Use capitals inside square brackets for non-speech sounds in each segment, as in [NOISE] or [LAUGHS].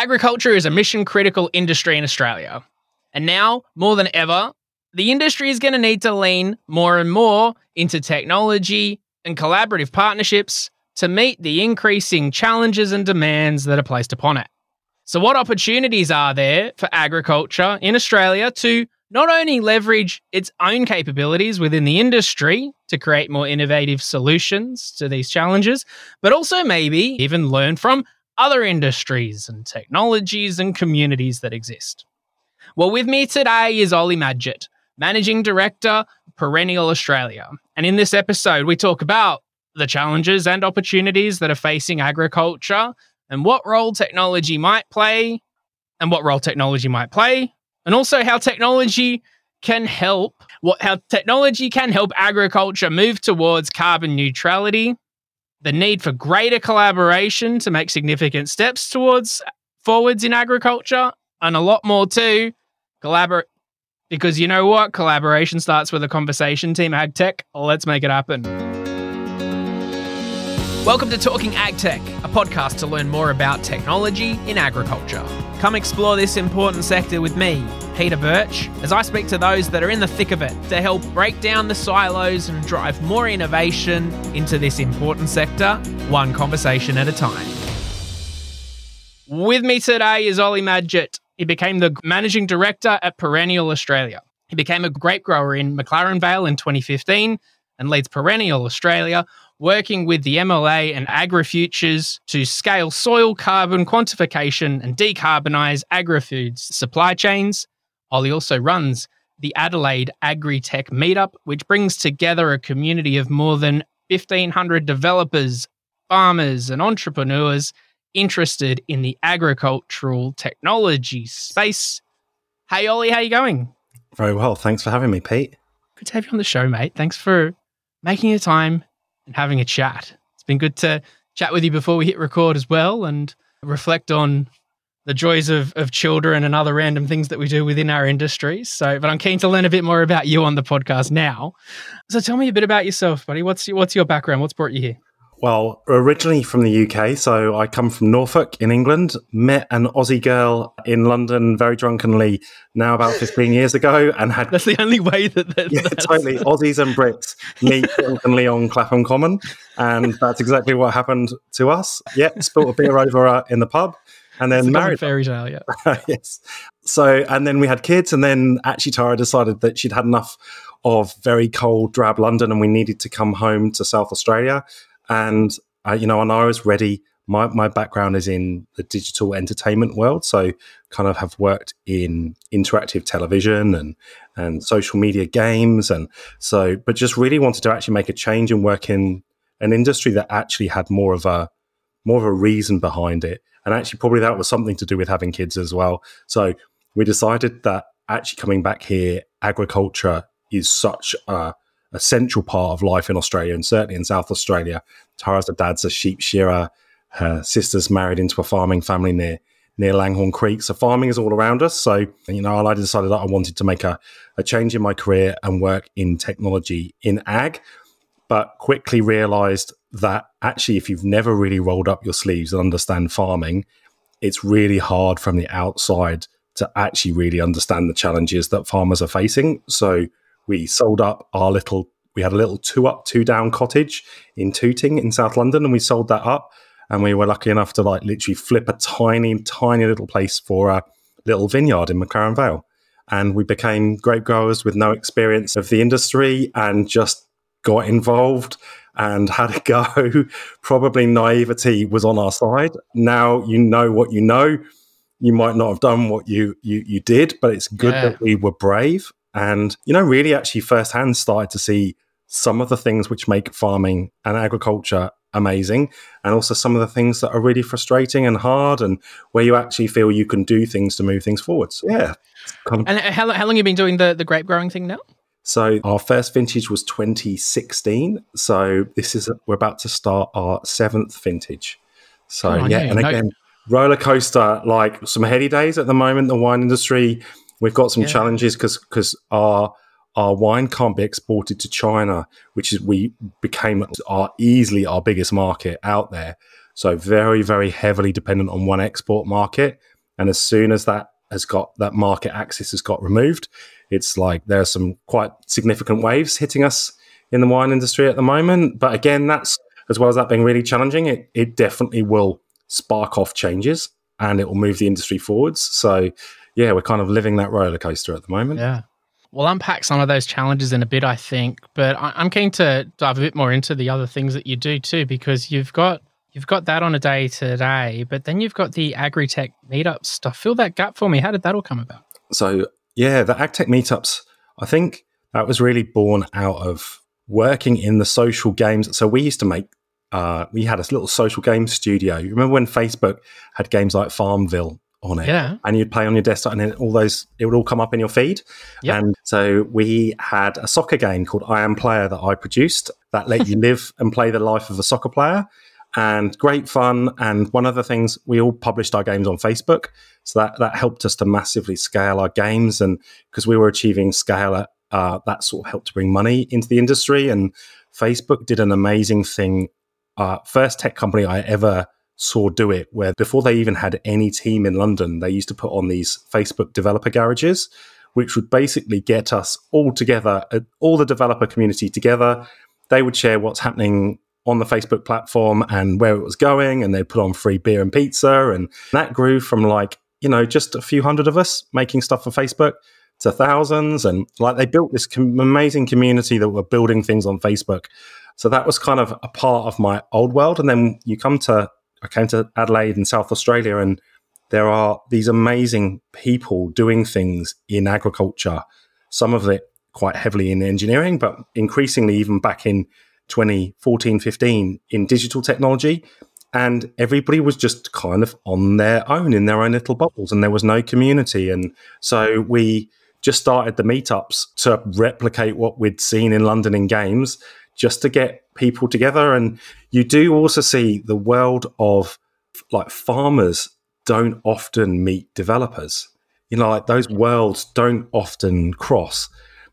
Agriculture is a mission critical industry in Australia. And now, more than ever, the industry is going to need to lean more and more into technology and collaborative partnerships to meet the increasing challenges and demands that are placed upon it. So, what opportunities are there for agriculture in Australia to not only leverage its own capabilities within the industry to create more innovative solutions to these challenges, but also maybe even learn from other industries and technologies and communities that exist? Well, with me today is Oli Madgett, Managing Director, Perennial Australia. And in this episode, we talk about the challenges and opportunities that are facing agriculture and what role technology might play and what role technology might play and also how technology can help what how technology can help agriculture move towards carbon neutrality the need for greater collaboration to make significant steps towards forwards in agriculture and a lot more too. Collaborate because you know what? Collaboration starts with a conversation. Team ag tech let's make it happen Welcome to Talking AgTech, a podcast to learn more about technology in agriculture. Come explore this important sector with me, Peter Birch, as I speak to those that are in the thick of it to help break down the silos and drive more innovation into this important sector, one conversation at a time. With me today is Oli Madgett. He became the managing director at Perennial Australia. He became a grape grower in McLaren Vale in 2015 and leads Perennial Australia, working with the MLA and AgriFutures to scale soil carbon quantification and decarbonize agri-foods supply chains. Oli also runs the Adelaide Agri-Tech Meetup, which brings together a community of more than 1,500 developers, farmers, and entrepreneurs interested in the agricultural technology space. Hey, Oli, how you going? Very well. Thanks for having me, Pete. Good to have you on the show, mate. Thanks for making your time and having a chat. It's been good to chat with you before we hit record as well and reflect on the joys of, of children and other random things that we do within our industries. So, but I'm keen to learn a bit more about you on the podcast now. So, tell me a bit about yourself, buddy. What's your, what's your background? What's brought you here? Well, originally from the UK, so I come from Norfolk in England. Met an Aussie girl in London very drunkenly now about 15 years ago, and had [LAUGHS] that's the only way that, that yeah, totally Aussies and Brits meet [LAUGHS] drunkenly on Clapham Common, and that's exactly what happened to us. Yeah, spilled a beer over uh, in the pub, and then married. Fairy tale, yeah. [LAUGHS] yes. So, and then we had kids, and then actually Tara decided that she'd had enough of very cold, drab London, and we needed to come home to South Australia and uh, you know, and I was ready. My my background is in the digital entertainment world, so kind of have worked in interactive television and and social media games, and so, but just really wanted to actually make a change and work in an industry that actually had more of a more of a reason behind it, and actually probably that was something to do with having kids as well. So we decided that actually coming back here, agriculture is such a a central part of life in Australia and certainly in South Australia. Tara's dad's a sheep shearer. Her sister's married into a farming family near near Langhorne Creek. So farming is all around us. So, you know, I decided that I wanted to make a, a change in my career and work in technology in ag, but quickly realized that actually, if you've never really rolled up your sleeves and understand farming, it's really hard from the outside to actually really understand the challenges that farmers are facing. So we sold up our little we had a little two up two down cottage in tooting in south london and we sold that up. And we were lucky enough to like literally flip a tiny tiny little place for a little vineyard in mclaren vale. And we became grape growers with no experience of the industry and just got involved and had a [LAUGHS] go. Probably naivety was on our side. Now you know what you know. You might not have done what you you, you did but it's good yeah. that we were brave and, you know, really actually firsthand started to see some of the things which make farming and agriculture amazing and also some of the things that are really frustrating and hard and where you actually feel you can do things to move things forwards. Yeah. Kind of- and uh, how, how long have you been doing the, the grape growing thing now? So our first vintage was 2016. So this is we're about to start our seventh vintage. So oh, yeah, and no. again, roller coaster, like some heady days at the moment. The wine industry We've got some yeah. challenges because because our our wine can't be exported to China, which is we became our easily our biggest market out there. So very, very heavily dependent on one export market. And as soon as that has got that market access has got removed, it's like there are some quite significant waves hitting us in the wine industry at the moment. But again, that's as well as that being really challenging, it it definitely will spark off changes and it will move the industry forwards. So yeah, we're kind of living that roller coaster at the moment. Yeah. We'll unpack some of those challenges in a bit, I think. But I'm keen to dive a bit more into the other things that you do too, because you've got you've got that on a day to day, but then you've got the agri-tech meetup stuff. Fill that gap for me. How did that all come about? So yeah, the agtech meetups. I think that was really born out of working in the social games. So we used to make. Uh, we had a little social game studio. You remember when Facebook had games like Farmville on it. Yeah. And you'd play on your desktop and then all those, it would all come up in your feed. Yep. And so we had a soccer game called I Am Player that I produced that let you [LAUGHS] live and play the life of a soccer player. And great fun. And one of the things, we all published our games on Facebook. So that, that helped us to massively scale our games. And because we were achieving scale, uh, that sort of helped to bring money into the industry. And Facebook did an amazing thing. Uh, first tech company I ever saw do it, where before they even had any team in London, they used to put on these Facebook developer garages, which would basically get us all together, uh, all the developer community together. They would share what's happening on the Facebook platform and where it was going, and they'd put on free beer and pizza. And that grew from like, you know, just a few hundred of us making stuff for Facebook to thousands. And like they built this com- amazing community that were building things on Facebook. So that was kind of a part of my old world. And then you come to I came to Adelaide in South Australia, and there are these amazing people doing things in agriculture. Some of it quite heavily in engineering, but increasingly even back in 2014, 15 in digital technology. And everybody was just kind of on their own in their own little bubbles, and there was no community. And so we just started the meetups to replicate what we'd seen in London in games, just to get people together. And you do also see the world of like farmers don't often meet developers. You know, like those worlds don't often cross.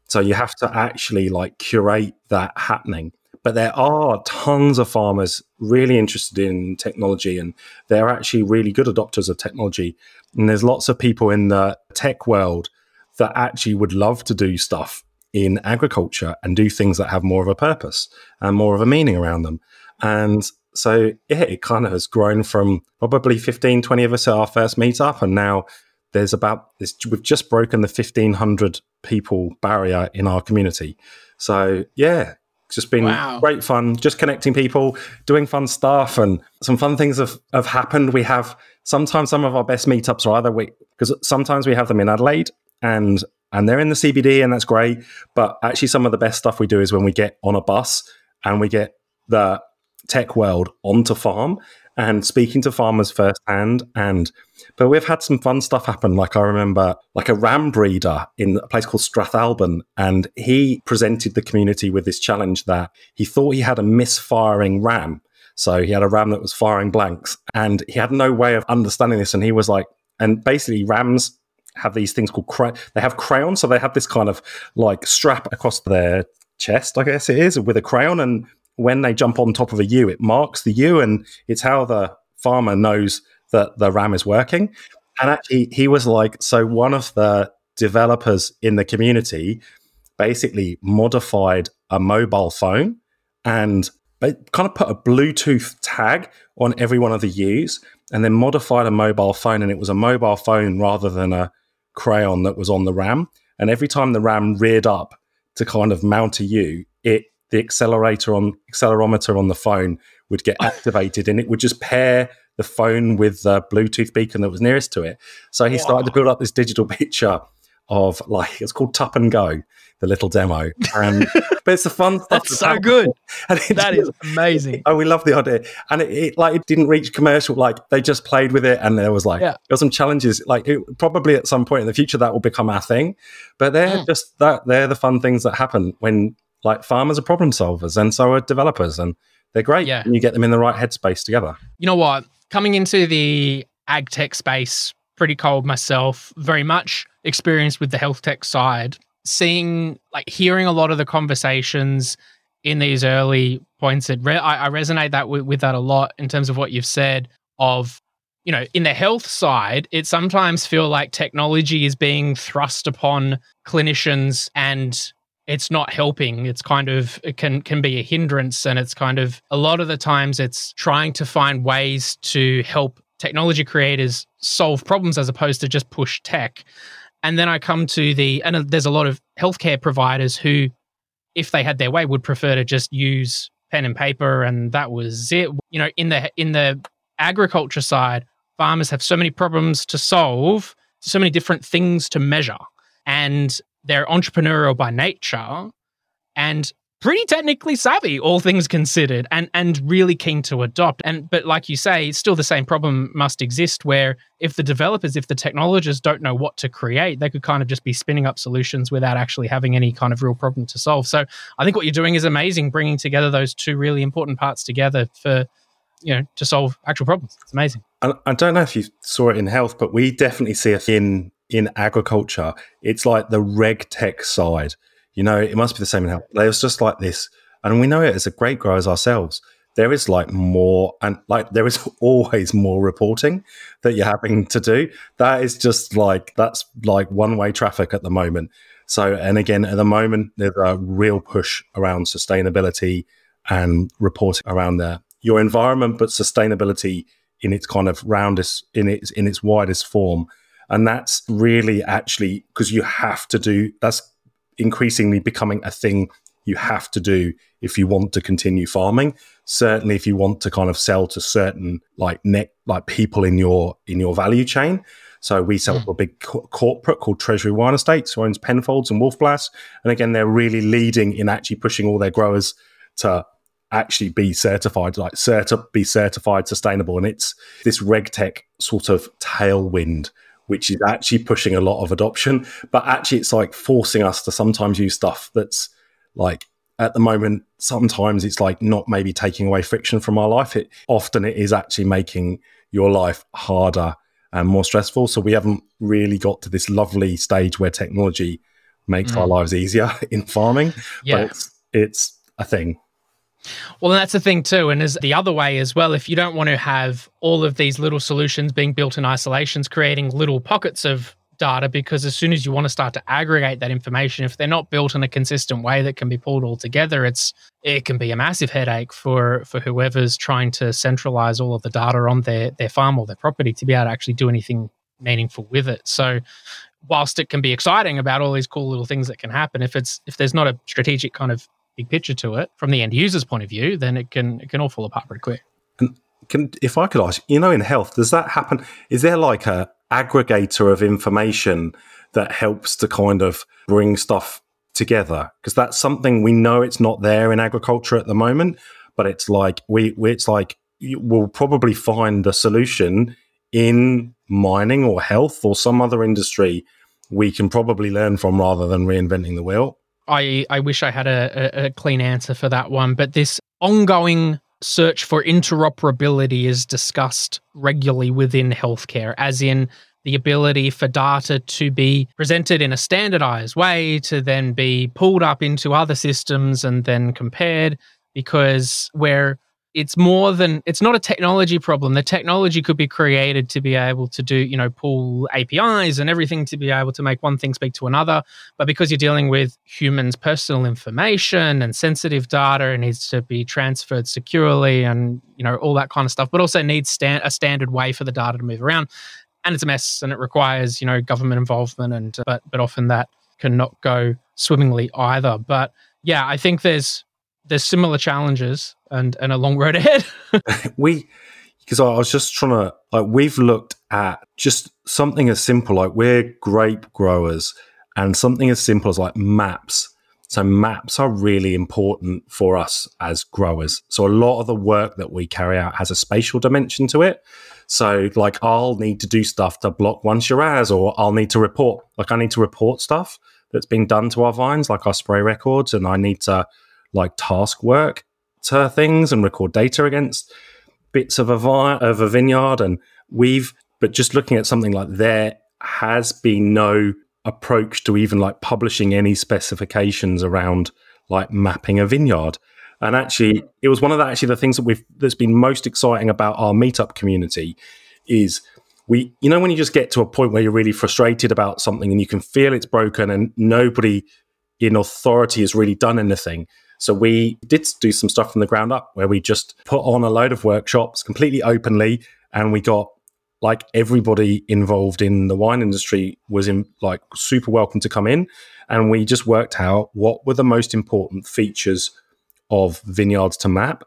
So you have to actually like curate that happening. But there are tons of farmers really interested in technology and they're actually really good adopters of technology. And there's lots of people in the tech world that actually would love to do stuff in agriculture and do things that have more of a purpose and more of a meaning around them. And so, yeah, it kind of has grown from probably 15, 20 of us at our first meetup. And now there's about, this, we've just broken the 1500 people barrier in our community. So, yeah, it's just been wow. great fun, just connecting people, doing fun stuff, and some fun things have, have happened. We have sometimes some of our best meetups are either we, because sometimes we have them in Adelaide and and they're in the CBD, and that's great. But actually, some of the best stuff we do is when we get on a bus and we get the tech world onto farm and speaking to farmers firsthand. And but we've had some fun stuff happen. Like I remember, like a ram breeder in a place called Strathalbyn, and he presented the community with this challenge that he thought he had a misfiring ram. So he had a ram that was firing blanks, and he had no way of understanding this. And he was like, and basically, rams have these things called cray- they have crayons, so they have this kind of like strap across their chest, I guess it is, with a crayon. And when they jump on top of a ewe, it marks the ewe, and it's how the farmer knows that the ram is working. And actually, he was like, so one of the developers in the community basically modified a mobile phone and kind of put a Bluetooth tag on every one of the ewes and then modified a mobile phone. And it was a mobile phone rather than a crayon that was on the ram. And every time the ram reared up to kind of mount a ewe, it the accelerator on accelerometer on the phone would get activated and it would just pair the phone with the Bluetooth beacon that was nearest to it. So he wow. started to build up this digital [LAUGHS] picture of like it's called Tup and Go, the little demo. And [LAUGHS] but it's the fun stuff. That's so good. [LAUGHS] And that is amazing. Oh, we love the idea. And it, it, like it didn't reach commercial. Like they just played with it, and there was like yeah. there were some challenges. Like it, probably at some point in the future that will become our thing. But they're mm. just that they're the fun things that happen when like farmers are problem solvers, and so are developers, and they're great. Yeah. And you get them in the right headspace together. You know what? Coming into the ag tech space, pretty cold myself, very much experienced with the health tech side, seeing like hearing a lot of the conversations in these early points. It re- I, I resonate that with, with that a lot in terms of what you've said. Of you know, in the health side, it sometimes feel like technology is being thrust upon clinicians and it's not helping. It's kind of it can can be a hindrance. And it's kind of a lot of the times it's trying to find ways to help technology creators solve problems as opposed to just push tech. And then i come to the and uh, there's a lot of healthcare providers who if they had their way would prefer to just use pen and paper and that was it. You know in the in the agriculture side farmers have so many problems to solve so many different things to measure. And they're entrepreneurial by nature and pretty technically savvy all things considered and and really keen to adopt. And but like you say still the same problem must exist where if the developers if the technologists don't know what to create they could kind of just be spinning up solutions without actually having any kind of real problem to solve. So i think what you're doing is amazing bringing together those two really important parts together for you know to solve actual problems. It's amazing. I, don't know if you saw it in health but we definitely see it in in agriculture, it's like the reg tech side. You know, it must be the same in health. There's just like this, and we know it as a great growers ourselves. There is like more, and like there is [LAUGHS] always more reporting that you're having to do. That is just like that's like one way traffic at the moment. So, and again, at the moment, there's a real push around sustainability and reporting around there. Your environment, but sustainability in its kind of roundest, in its in its widest form and that's really actually because you have to do that's increasingly becoming a thing you have to do if you want to continue farming certainly if you want to kind of sell to certain like net like people in your in your value chain so we sell mm. to a big co- corporate called Treasury Wine Estates, who owns Penfolds and Wolf Blass. And again, they're really leading in actually pushing all their growers to actually be certified, like cert- be certified sustainable. And it's this RegTech sort of tailwind which is actually pushing a lot of adoption. But actually, it's like forcing us to sometimes use stuff that's like at the moment. Sometimes it's like not maybe taking away friction from our life. It often it is actually making your life harder and more stressful. So we haven't really got to this lovely stage where technology makes mm. our lives easier [LAUGHS] in farming. Yeah. But it's it's a thing. Well, and that's the thing too, and is the other way as well. If you don't want to have all of these little solutions being built in isolations, creating little pockets of data, because as soon as you want to start to aggregate that information, if they're not built in a consistent way that can be pulled all together, it's it can be a massive headache for for whoever's trying to centralize all of the data on their their farm or their property to be able to actually do anything meaningful with it. So whilst it can be exciting about all these cool little things that can happen, if it's if there's not a strategic kind of big picture to it from the end user's point of view, then it can it can all fall apart pretty quick. And can if I could ask, you know, in health, does that happen? Is there like a aggregator of information that helps to kind of bring stuff together? Because that's something we know it's not there in agriculture at the moment, but it's like we, we it's like we'll probably find a solution in mining or health or some other industry we can probably learn from rather than reinventing the wheel. I, I wish I had a, a, clean answer for that one, but this ongoing search for interoperability is discussed regularly within healthcare, as in the ability for data to be presented in a standardized way to then be pulled up into other systems and then compared because where it's more than it's not a technology problem. The technology could be created to be able to do, you know, pull APIs and everything to be able to make one thing speak to another. But because you're dealing with humans' personal information and sensitive data, it needs to be transferred securely and you know all that kind of stuff. But also needs stand, a standard way for the data to move around, and it's a mess and it requires you know government involvement. And but but often that cannot go swimmingly either. But yeah, I think there's there's similar challenges and and a long road [LAUGHS] ahead. [LAUGHS] we because I was just trying to like we've looked at just something as simple like we're grape growers and something as simple as like maps. So maps are really important for us as growers. So a lot of the work that we carry out has a spatial dimension to it. So like I'll need to do stuff to block one Shiraz or I'll need to report like I need to report stuff that's being done to our vines, like our spray records, and I need to like task work to things and record data against bits of a vi- of a vineyard and we've but just looking at something like there has been no approach to even like publishing any specifications around like mapping a vineyard And actually, it was one of the actually the things that we've that's been most exciting about our meetup community is we you know when you just get to a point where you're really frustrated about something and you can feel it's broken and nobody in authority has really done anything. So we did do some stuff from the ground up where we just put on a load of workshops completely openly and we got like everybody involved in the wine industry was in like super welcome to come in and we just worked out what were the most important features of vineyards to map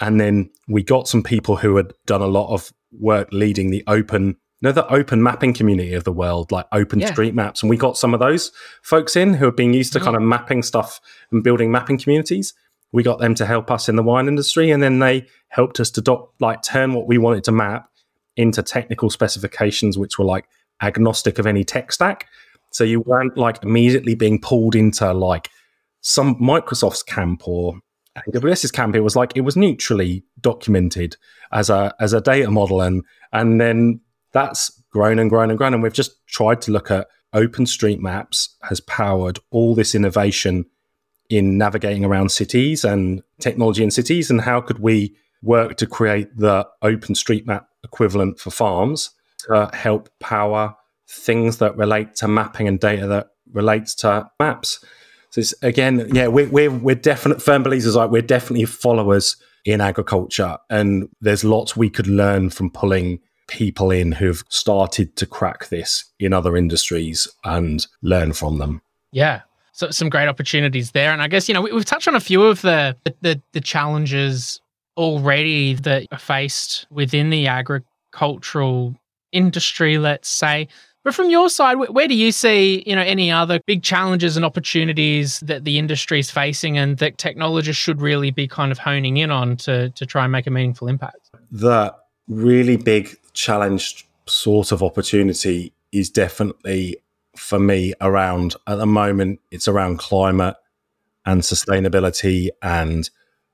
and then we got some people who had done a lot of work leading the open you know the open mapping community of the world like open Yeah. street maps and we got some of those folks in who have been used to mm-hmm. kind of mapping stuff and building mapping communities. We got them to help us in the wine industry and then they helped us to doc- like turn what we wanted to map into technical specifications which were like agnostic of any tech stack. So you weren't like immediately being pulled into like some microsoft's camp or AWS's camp, it was like it was neutrally documented as a as a data model, and and then that's grown and grown and grown, and we've just tried to look at OpenStreetMaps has powered all this innovation in navigating around cities and technology in cities, and how could we work to create the OpenStreetMap equivalent for farms to help power things that relate to mapping and data that relates to maps. So it's again, yeah, we're we're we're definite firm believers. Like we're definitely followers in agriculture, and there's lots we could learn from pulling people in who've started to crack this in other industries and learn from them. Yeah. So some great opportunities there. And I guess, you know, we, we've touched on a few of the, the the challenges already that are faced within the agricultural industry, let's say. But from your side, where do you see, you know, any other big challenges and opportunities that the industry is facing and that technologists should really be kind of honing in on to to try and make a meaningful impact? The really big challenge sort of opportunity is definitely for me around at the moment it's around climate and sustainability. And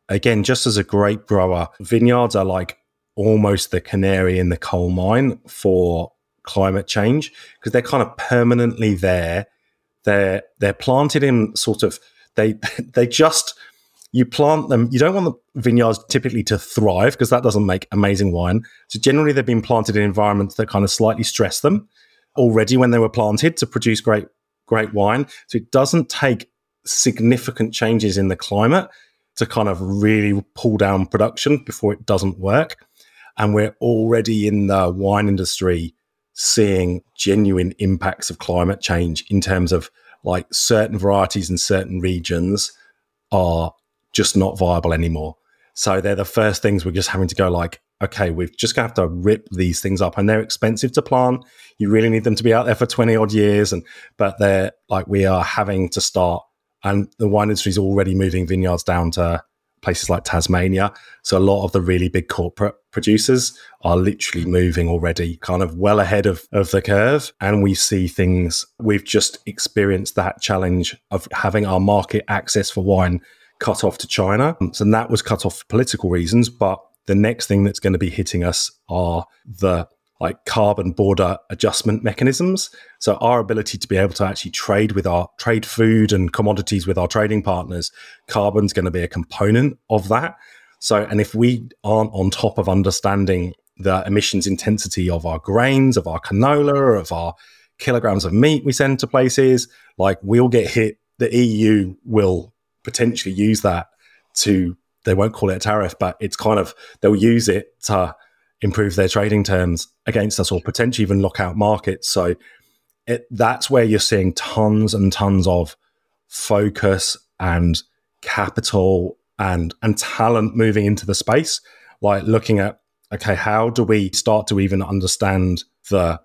again just as a grape grower vineyards are like almost the canary in the coal mine for climate change because they're kind of permanently there. They're they're planted in sort of they [LAUGHS] they just you plant them you don't want the vineyards typically to thrive because that doesn't make amazing wine. So generally they've been planted in environments that kind of slightly stress them already when they were planted to produce great great wine. So it doesn't take significant changes in the climate to kind of really pull down production before it doesn't work. And we're already in the wine industry seeing genuine impacts of climate change in terms of like certain varieties in certain regions are just not viable anymore. So they're the first things we're just having to go like, okay, we've just gonna have to rip these things up and they're expensive to plant. You really need them to be out there for 20 odd years. And but they're like we are having to start and the wine industry is already moving vineyards down to places like Tasmania. So a lot of the really big corporate producers are literally moving already kind of well ahead of, of the curve. And we see things, we've just experienced that challenge of having our market access for wine cut off to China. So that was cut off for political reasons. But the next thing that's going to be hitting us are the like carbon border adjustment mechanisms. So our ability to be able to actually trade with our trade food and commodities with our trading partners, carbon's going to be a component of that. So, and if we aren't on top of understanding the emissions intensity of our grains, of our canola, of our kilograms of meat we send to places, like we'll get hit. The EU will potentially use that to, they won't call it a tariff, but it's kind of, they'll use it to improve their trading terms against us or potentially even lock out markets. So it, that's where you're seeing tons and tons of focus and capital and and talent moving into the space like looking at okay how do we start to even understand the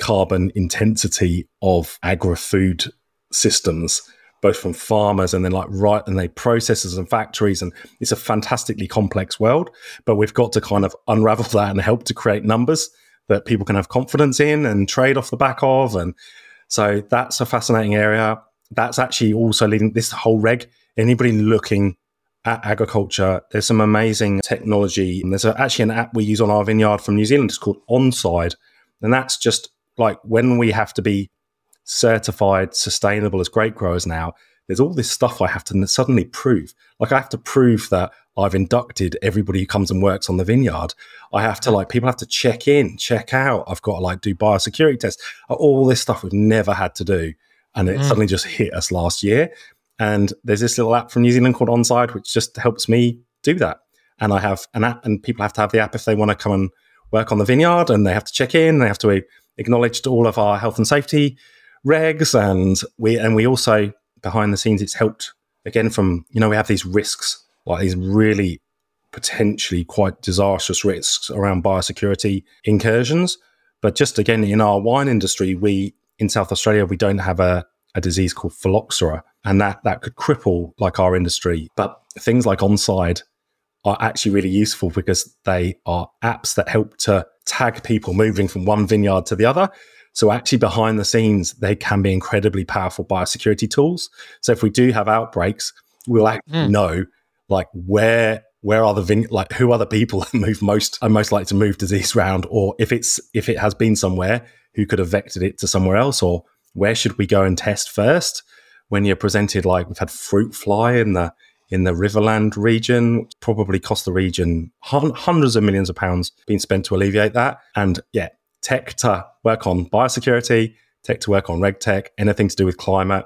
carbon intensity of agri-food systems both from farmers and then like right and they processors and factories and it's a fantastically complex world but we've got to kind of unravel that and help to create numbers that people can have confidence in and trade off the back of and so that's a fascinating area. That's actually also leading this whole reg. Anybody looking at agriculture there's some amazing technology. And there's actually an app we use on our vineyard from new zealand. It's called onside and that's just like when we have to be certified sustainable as grape growers now there's all this stuff I have to suddenly prove. Like I have to prove that I've inducted everybody who comes and works on the vineyard. I have to like people have to check in, check out. I've got to like do biosecurity tests. All this stuff we've never had to do, and it mm. suddenly just hit us last year. And there's this little app from New Zealand called Onside, which just helps me do that. And I have an app, and people have to have the app if they want to come and work on the vineyard, and they have to check in. They have to acknowledge all of our health and safety regs, and we and we also behind the scenes, it's helped again from you know we have these risks like these really potentially quite disastrous risks around biosecurity incursions. But just again, in our wine industry, we in South Australia we don't have a, a disease called phylloxera, and that that could cripple like our industry. But things like Onside are actually really useful because they are apps that help to tag people moving from one vineyard to the other. So actually behind the scenes, they can be incredibly powerful biosecurity tools. So if we do have outbreaks, we'll actually mm. know like where where are the vine- like who are the people [LAUGHS] that move most are most likely to move disease around, or if it's if it has been somewhere, who could have vectored it to somewhere else, or where should we go and test first? When you're presented like we've had fruit fly in the in the Riverland region, probably cost the region hundreds of millions of pounds being spent to alleviate that. And yeah, tech to work on biosecurity, tech to work on reg tech, anything to do with climate.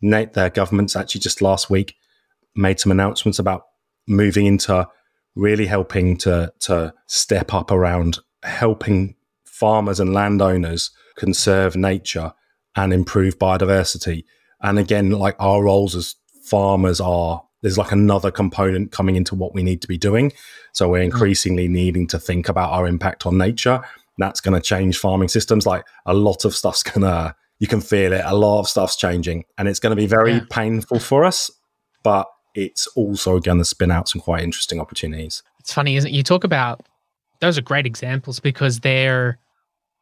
Nate, their government's actually just last week made some announcements about moving into really helping to to step up around helping farmers and landowners conserve nature and improve biodiversity. And again, like our roles as farmers are there's like another component coming into what we need to be doing. So we're mm. increasingly needing to think about our impact on nature that's going to change farming systems. Like a lot of stuff's going to, you can feel it. A lot of stuff's changing and it's going to be very yeah. painful for us, but it's also going to spin out some quite interesting opportunities. It's funny, isn't it? You talk about those are great examples because they're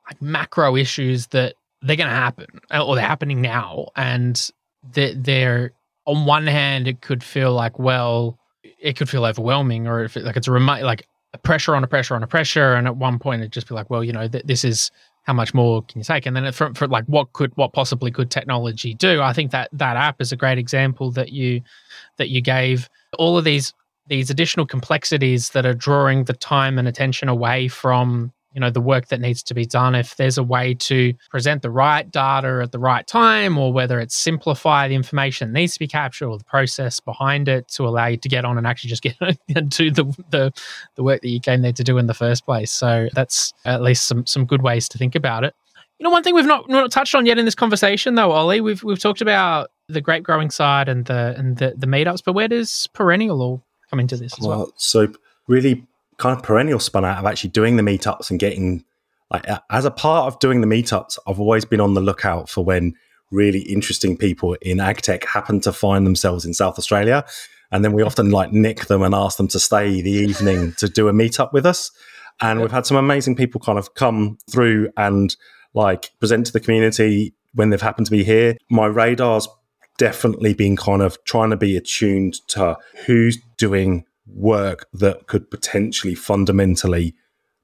like macro issues that they're going to happen uh, or they're happening now. And they're, they're, on one hand, it could feel like, well, it could feel overwhelming or if it, like it's a remote, like a pressure on a pressure on a pressure, and at one point it'd just be like, well, you know, th- this is how much more can you take? And then for, for like what could what possibly could technology do? I think that that app is a great example that you that you gave. All of these these additional complexities that are drawing the time and attention away from you know the work that needs to be done. If there's a way to present the right data at the right time or whether it's simplify the information that needs to be captured or the process behind it to allow you to get on and actually just get [LAUGHS] do the, the the work that you came there to do in the first place. So that's at least some some good ways to think about it. You know one thing we've not not touched on yet in this conversation though oli we've we've talked about the grape growing side and the and the, the meetups but where does perennial all come into this as well, well so really kind of perennial spun out of actually doing the meetups and getting like as a part of doing the meetups, I've always been on the lookout for when really interesting people in ag tech happen to find themselves in South Australia. And then we often like nick them and ask them to stay the evening to do a meetup with us. And we've had some amazing people kind of come through and like present to the community when they've happened to be here. My radar's definitely been kind of trying to be attuned to who's doing work that could potentially fundamentally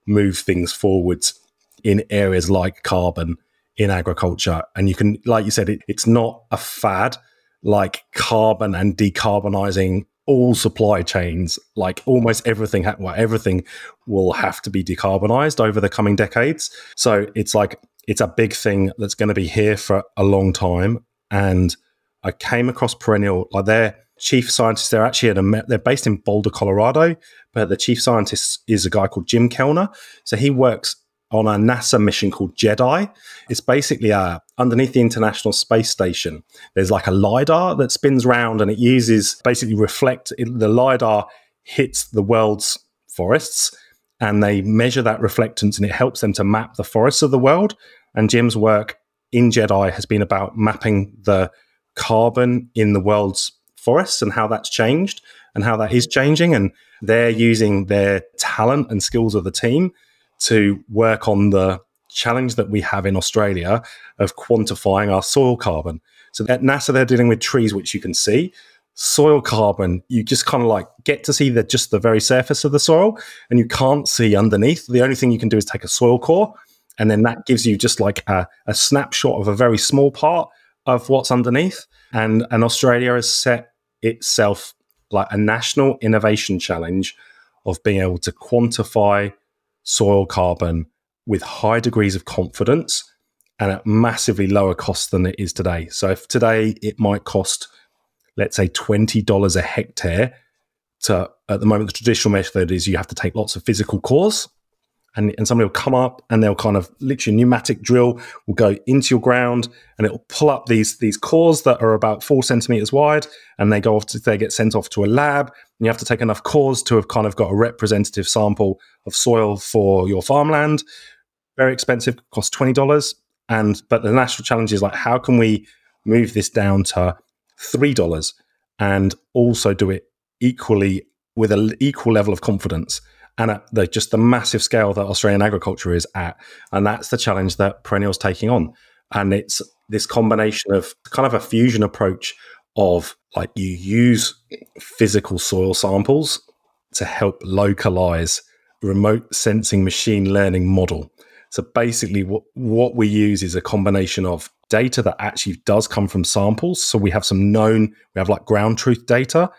move things forwards in areas like carbon in agriculture. And you can, like you said, it, it's not a fad like carbon and decarbonizing all supply chains, like almost everything, well, everything will have to be decarbonized over the coming decades. So it's like, it's a big thing that's going to be here for a long time. And I came across Perennial, like they're, chief scientists. They're actually at a, they're based in Boulder, Colorado, but the chief scientist is a guy called Jim Kellner. So he works on a NASA mission called GEDI. It's basically a, underneath the International Space Station. There's like a lidar that spins around, and it uses basically reflect. The lidar hits the world's forests, and they measure that reflectance, and it helps them to map the forests of the world. And Jim's work in GEDI has been about mapping the carbon in the world's forests and how that's changed and how that is changing. And they're using their talent and skills of the team to work on the challenge that we have in Australia of quantifying our soil carbon. So at NASA, they're dealing with trees, which you can see. Soil carbon, you just kind of like get to see the just the very surface of the soil, and you can't see underneath. The only thing you can do is take a soil core, and then that gives you just like a, a snapshot of a very small part of what's underneath. And, and Australia has set itself like a national innovation challenge of being able to quantify soil carbon with high degrees of confidence and at massively lower cost than it is today. So if today it might cost, let's say, $20 a hectare to, at the moment, the traditional method is you have to take lots of physical cores and, and somebody will come up and they'll kind of literally pneumatic drill will go into your ground and it will pull up these these cores that are about four centimeters wide and they go off to they get sent off to a lab. And you have to take enough cores to have kind of got a representative sample of soil for your farmland. Very expensive costs $20 and but the national challenge is like how can we move this down to $3 and also do it equally with an equal level of confidence and at the, just the massive scale that Australian agriculture is at. And that's the challenge that Perennial's taking on. And it's this combination of kind of a fusion approach of like you use physical soil samples to help localize remote sensing machine learning model. So basically what, what we use is a combination of data that actually does come from samples. So we have some known, we have like ground truth data,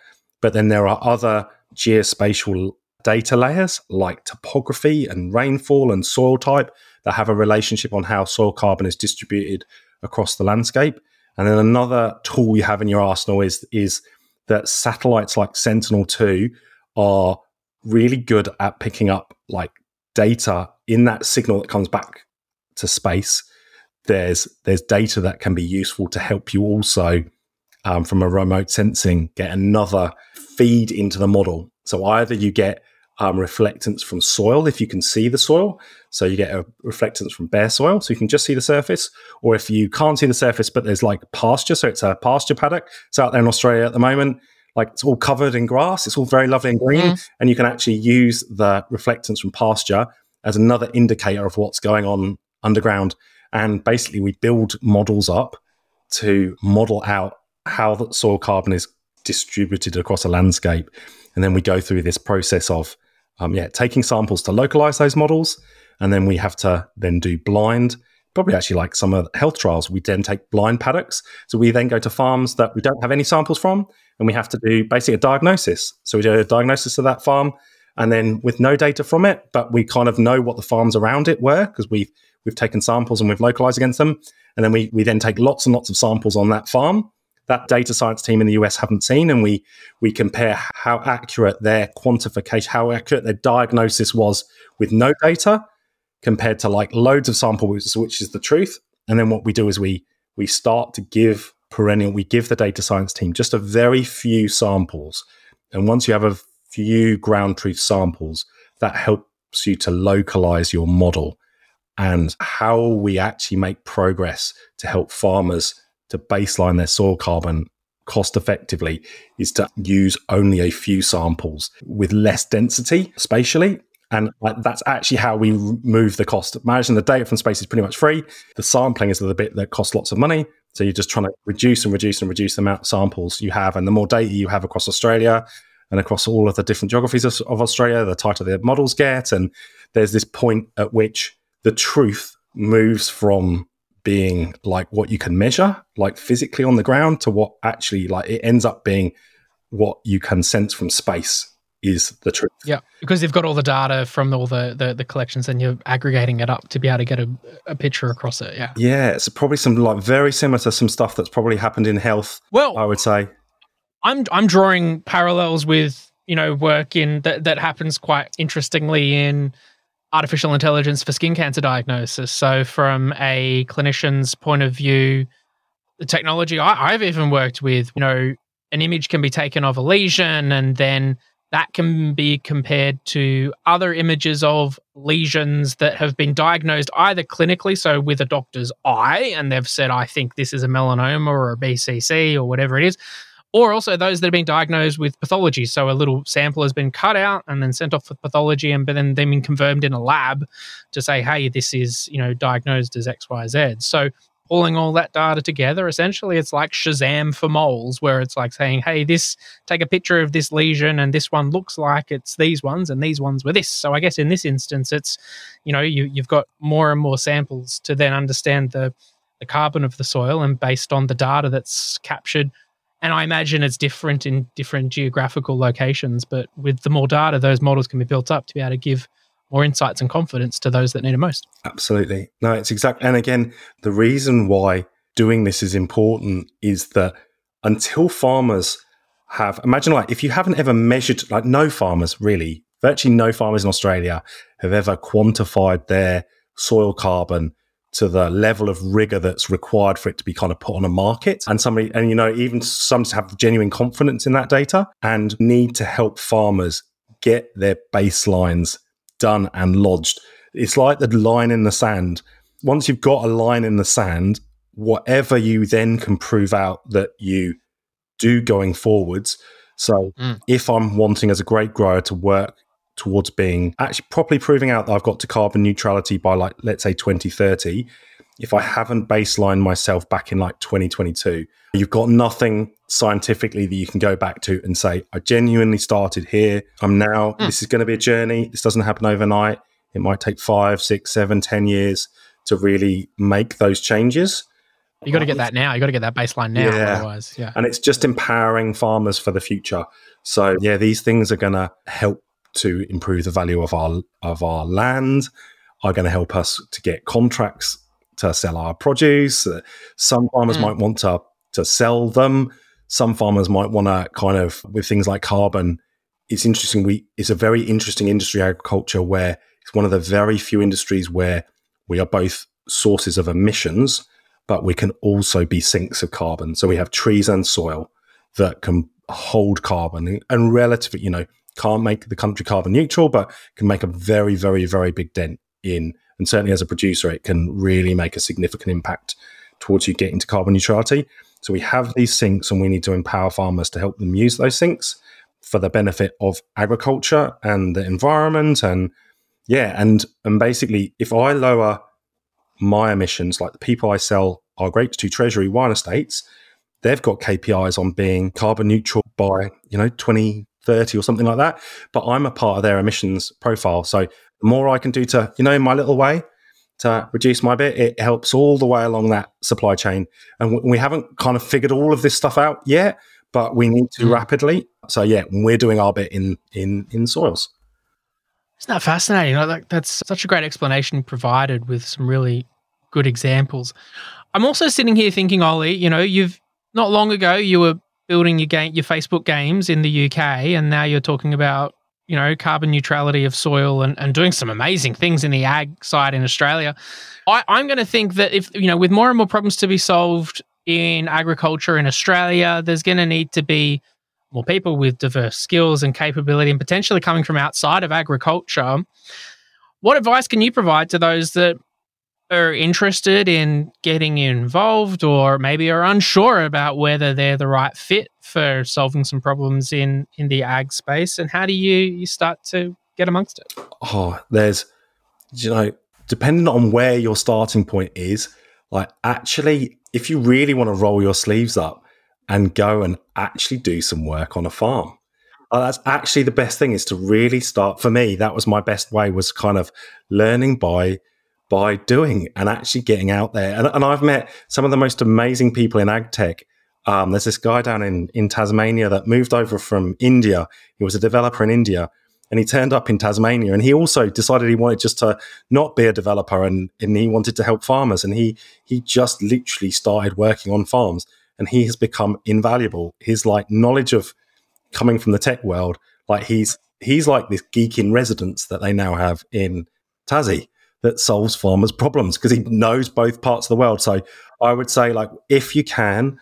but then there are other geospatial data layers like topography and rainfall and soil type that have a relationship on how soil carbon is distributed across the landscape. And then another tool you have in your arsenal is is that satellites like Sentinel-2 are really good at picking up like data in that signal that comes back to space. There's there's data that can be useful to help you also um, from a remote sensing get another feed into the model. So either you get um, reflectance from soil if you can see the soil. So you get a reflectance from bare soil, so you can just see the surface. Or if you can't see the surface, but there's like pasture, so it's a pasture paddock. It's out there in Australia at the moment. Like it's all covered in grass. It's all very lovely and green, mm. and you can actually use the reflectance from pasture as another indicator of what's going on underground. And basically, we build models up to model out how the soil carbon is distributed across a landscape. And then we go through this process of um, yeah, taking samples to localize those models. And then we have to then do blind, probably actually like some of the health trials. We then take blind paddocks. So we then go to farms that we don't have any samples from, and we have to do basically a diagnosis. So we do a diagnosis of that farm, and then with no data from it, but we kind of know what the farms around it were because we've we've taken samples and we've localized against them. And then we we then take lots and lots of samples on that farm that data science team in the US haven't seen, and we we compare how accurate their quantification, how accurate their diagnosis was with no data compared to like loads of samples, which is the truth. And then what we do is we we start to give perennial, we give the data science team just a very few samples. And once you have a few ground truth samples, that helps you to localize your model and how we actually make progress to help farmers to baseline their soil carbon cost effectively is to use only a few samples with less density spatially. And that's actually how we move the cost. Managing the data from space is pretty much free. The sampling is the bit that costs lots of money. So you're just trying to reduce and reduce and reduce the amount of samples you have. And the more data you have across Australia and across all of the different geographies of, of Australia, the tighter the models get. And there's this point at which the truth moves from being like what you can measure, like physically on the ground, to what actually like it ends up being what you can sense from space is the truth. Yeah, because you've got all the data from all the, the, the collections and you're aggregating it up to be able to get a, a picture across it. Yeah. Yeah, it's probably some like very similar to some stuff that's probably happened in health. Well, I would say. I'm I'm drawing parallels with you know work in that that happens quite interestingly in artificial intelligence for skin cancer diagnosis. So, from a clinician's point of view, the technology I, I've even worked with, you know, an image can be taken of a lesion and then that can be compared to other images of lesions that have been diagnosed either clinically, so with a doctor's eye, and they've said, I think this is a melanoma or a BCC or whatever it is, or also those that have been diagnosed with pathology. So a little sample has been cut out and then sent off for pathology, and but then they've been confirmed in a lab to say, hey, this is you know diagnosed as X, Y, Z. So pulling all that data together, essentially, it's like Shazam for moles, where it's like saying, hey, this take a picture of this lesion, and this one looks like it's these ones, and these ones were this. So I guess in this instance, it's you know you you've got more and more samples to then understand the the carbon of the soil and based on the data that's captured. And I imagine it's different in different geographical locations, but with the more data, those models can be built up to be able to give more insights and confidence to those that need it most. Absolutely. No, it's exactly. And again, the reason why doing this is important is that until farmers have, imagine like if you haven't ever measured, like no farmers really, virtually no farmers in Australia have ever quantified their soil carbon to the level of rigor that's required for it to be kind of put on a market. And somebody, and you know, even some have genuine confidence in that data and need to help farmers get their baselines done and lodged. It's like the line in the sand. Once you've got a line in the sand, whatever you then can prove out that you do going forwards. So mm. if I'm wanting as a grape grower to work towards being actually properly proving out that I've got to carbon neutrality by like let's say 2030, if I haven't baselined myself back in like 2022, you've got nothing scientifically that you can go back to and say, I genuinely started here. I'm now, mm. this is going to be a journey. This doesn't happen overnight. It might take five, six, seven, ten years to really make those changes. You got to get that now. You got to get that baseline now. Yeah. Otherwise, yeah. And it's just empowering farmers for the future. So yeah, these things are going to help to improve the value of our of our land. Are going to help us to get contracts to sell our produce. Some farmers mm. might want to to sell them. Some farmers might want to kind of with things like carbon. It's interesting. We it's a very interesting industry, agriculture, where it's one of the very few industries where we are both sources of emissions but we can also be sinks of carbon. So we have trees and soil that can hold carbon and relatively, you know, can't make the country carbon neutral, but can make a very, very, very big dent in. And certainly as a producer, it can really make a significant impact towards you getting to carbon neutrality. So we have these sinks and we need to empower farmers to help them use those sinks for the benefit of agriculture and the environment and yeah and and basically if i lower my emissions, like the people I sell our grapes to, Treasury Wine Estates, they've got KPIs on being carbon neutral by, you know, 2030 or something like that. But I'm a part of their emissions profile. So the more I can do to, you know, in my little way, to reduce my bit, it helps all the way along that supply chain. And we haven't kind of figured all of this stuff out yet, but we need to mm. rapidly. So yeah, we're doing our bit in in in soils. Isn't that fascinating? Like, that's such a great explanation provided with some really good examples. I'm also sitting here thinking, Oli, you know, you've not long ago you were building your game, your Facebook games in the UK, and now you're talking about you know carbon neutrality of soil and, and doing some amazing things in the ag side in Australia. I, I'm going to think that if you know, with more and more problems to be solved in agriculture in Australia, there's going to need to be more people with diverse skills and capability and potentially coming from outside of agriculture. What advice can you provide to those that are interested in getting involved or maybe are unsure about whether they're the right fit for solving some problems in in the ag space and how do you you start to get amongst it oh there's you know depending on where your starting point is like actually if you really want to roll your sleeves up and go and actually do some work on a farm. Uh, that's actually the best thing is to really start for me that was my best way was kind of learning by by doing and actually getting out there. And, and i've met some of the most amazing people in ag tech. Um, there's this guy down in, in tasmania that moved over from india. He was a developer in india and he turned up in tasmania and he also decided he wanted just to not be a developer and, and he wanted to help farmers. And he he just literally started working on farms and he has become invaluable. His like knowledge of coming from the tech world, like he's he's like this geek in residence that they now have in Tassie that solves farmers' problems because he knows both parts of the world. So I would say, like, if you can,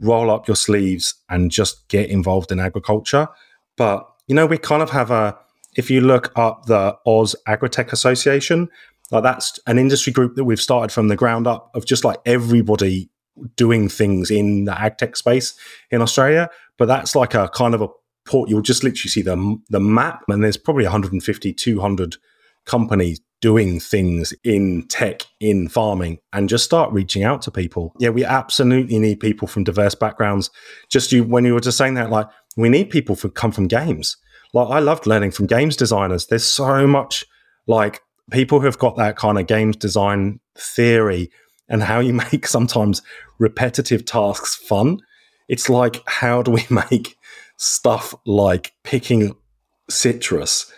roll up your sleeves and just get involved in agriculture. But you know, we kind of have a. If you look up the Oz Agritech Association, like that's an industry group that we've started from the ground up of just like everybody doing things in the ag tech space in Australia. But that's like a kind of a port. You'll just literally see the, the map, and there's probably 150, 200 companies doing things in tech, in farming, and just start reaching out to people. Yeah, we absolutely need people from diverse backgrounds. Just you, when you were just saying that, like, we need people who come from games. Like, I loved learning from games designers. There's so much, like, people who have got that kind of games design theory and how you [LAUGHS] make sometimes repetitive tasks fun. It's like, how do we [LAUGHS] make stuff like picking citrus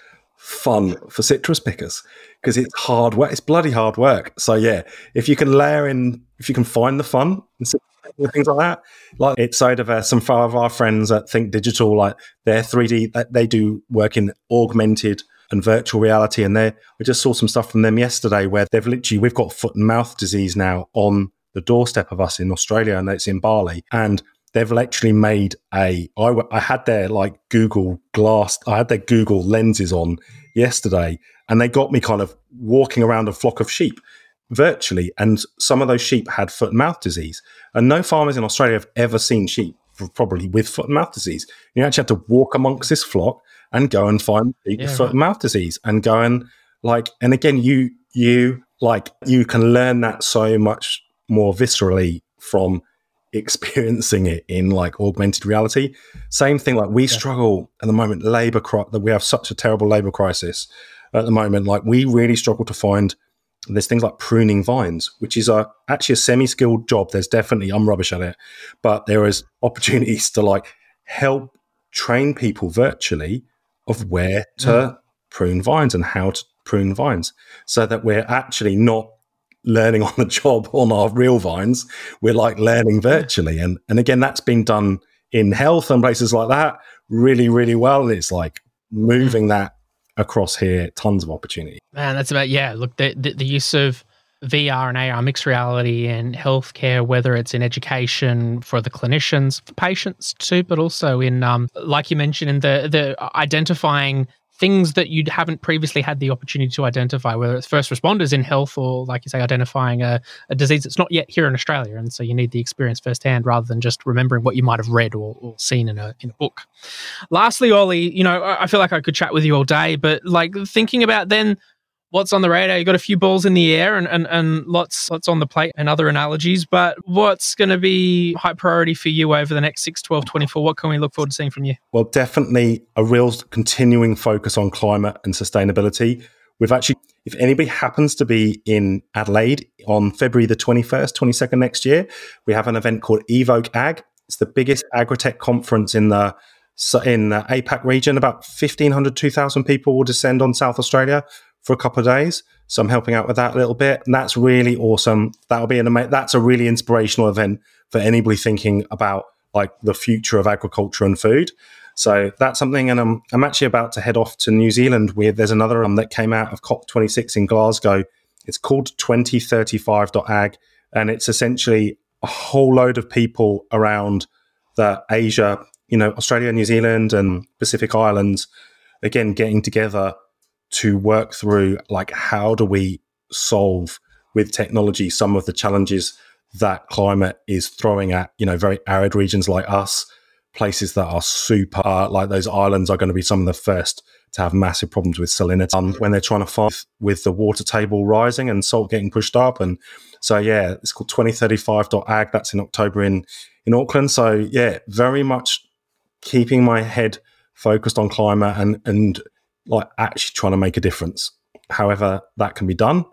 fun for citrus pickers? Because it's hard work. It's bloody hard work. So yeah, if you can layer in, if you can find the fun and things like that, like it's sort of uh, some of our friends at Think Digital, like their 3D, they do work in augmented and virtual reality. And they, I just saw some stuff from them yesterday where they've literally, we've got foot and mouth disease now on the doorstep of us in Australia, and it's in Bali. And they've actually made a. I, I had their like Google Glass, I had their Google lenses on yesterday, and they got me kind of walking around a flock of sheep virtually. And some of those sheep had foot and mouth disease. And no farmers in Australia have ever seen sheep probably with foot and mouth disease. You actually have to walk amongst this flock and go and find yeah, foot right. and mouth disease and go and like and again you you like you can learn that so much more viscerally from experiencing it in like augmented reality same thing like we yeah. struggle at the moment labor cri- that we have such a terrible labor crisis at the moment like we really struggle to find there's things like pruning vines which is a actually a semi-skilled job there's definitely i'm rubbish at it but there is opportunities to like help train people virtually of where to mm. prune vines and how to prune vines so that we're actually not learning [LAUGHS] on the job on our real vines we're like learning virtually. And and again that's been done in health and places like that really really well. And it's like moving mm. that across here tons of opportunity. Man that's about yeah look the, the, the use of VR and AR mixed reality and healthcare, whether it's in education for the clinicians, for patients too, but also in, um, like you mentioned, in the the identifying things that you haven't previously had the opportunity to identify, whether it's first responders in health or, like you say, identifying a, a disease that's not yet here in Australia. And so you need the experience firsthand rather than just remembering what you might have read or, or seen in a, in a book. Lastly, Oli, you know, I feel like I could chat with you all day, but like thinking about then what's on the radar. You got a few balls in the air and, and, and lots lots on the plate and other analogies. But what's going to be high priority for you over the next 6, 12, 24? What can we look forward to seeing from you? Well, definitely a real continuing focus on climate and sustainability. We've actually, if anybody happens to be in Adelaide on February the 21st, 22nd next year, we have an event called Evoke Ag. It's the biggest agritech conference in the in the APAC region. About 1,500, 2,000 people will descend on South Australia for a couple of days. So I'm helping out with that a little bit, and that's really awesome. That'll be an amazing. That's a really inspirational event for anybody thinking about like the future of agriculture and food. So that's something, and I'm I'm actually about to head off to New Zealand. Where there's another um that came out of COP26 in Glasgow. It's called 2035.ag, and it's essentially a whole load of people around the Asia, you know, Australia, New Zealand, and Pacific Islands, again getting together to work through like how do we solve with technology some of the challenges that climate is throwing at you know very arid regions like us places that are super like those islands are going to be some of the first to have massive problems with salinity um, when they're trying to fight with the water table rising and salt getting pushed up. And so yeah it's called 2035.ag that's in october in in auckland. So yeah very much keeping my head focused on climate and and like actually trying to make a difference. However, that can be done,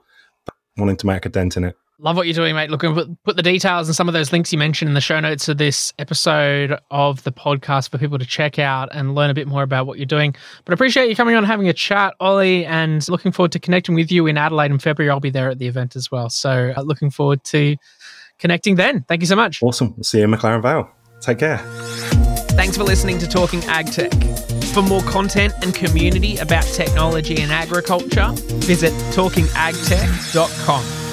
wanting to make a dent in it. Love what you're doing, mate. Look, put, put the details and some of those links you mentioned in the show notes of this episode of the podcast for people to check out and learn a bit more about what you're doing. But I appreciate you coming on having a chat, Oli, and looking forward to connecting with you in Adelaide in February. I'll be there at the event as well. So uh, looking forward to connecting then. Thank you so much. Awesome. See you in McLaren Vale. Take care. Thanks for listening to Talking AgTech. For more content and community about technology and agriculture, visit talkingagtech.com.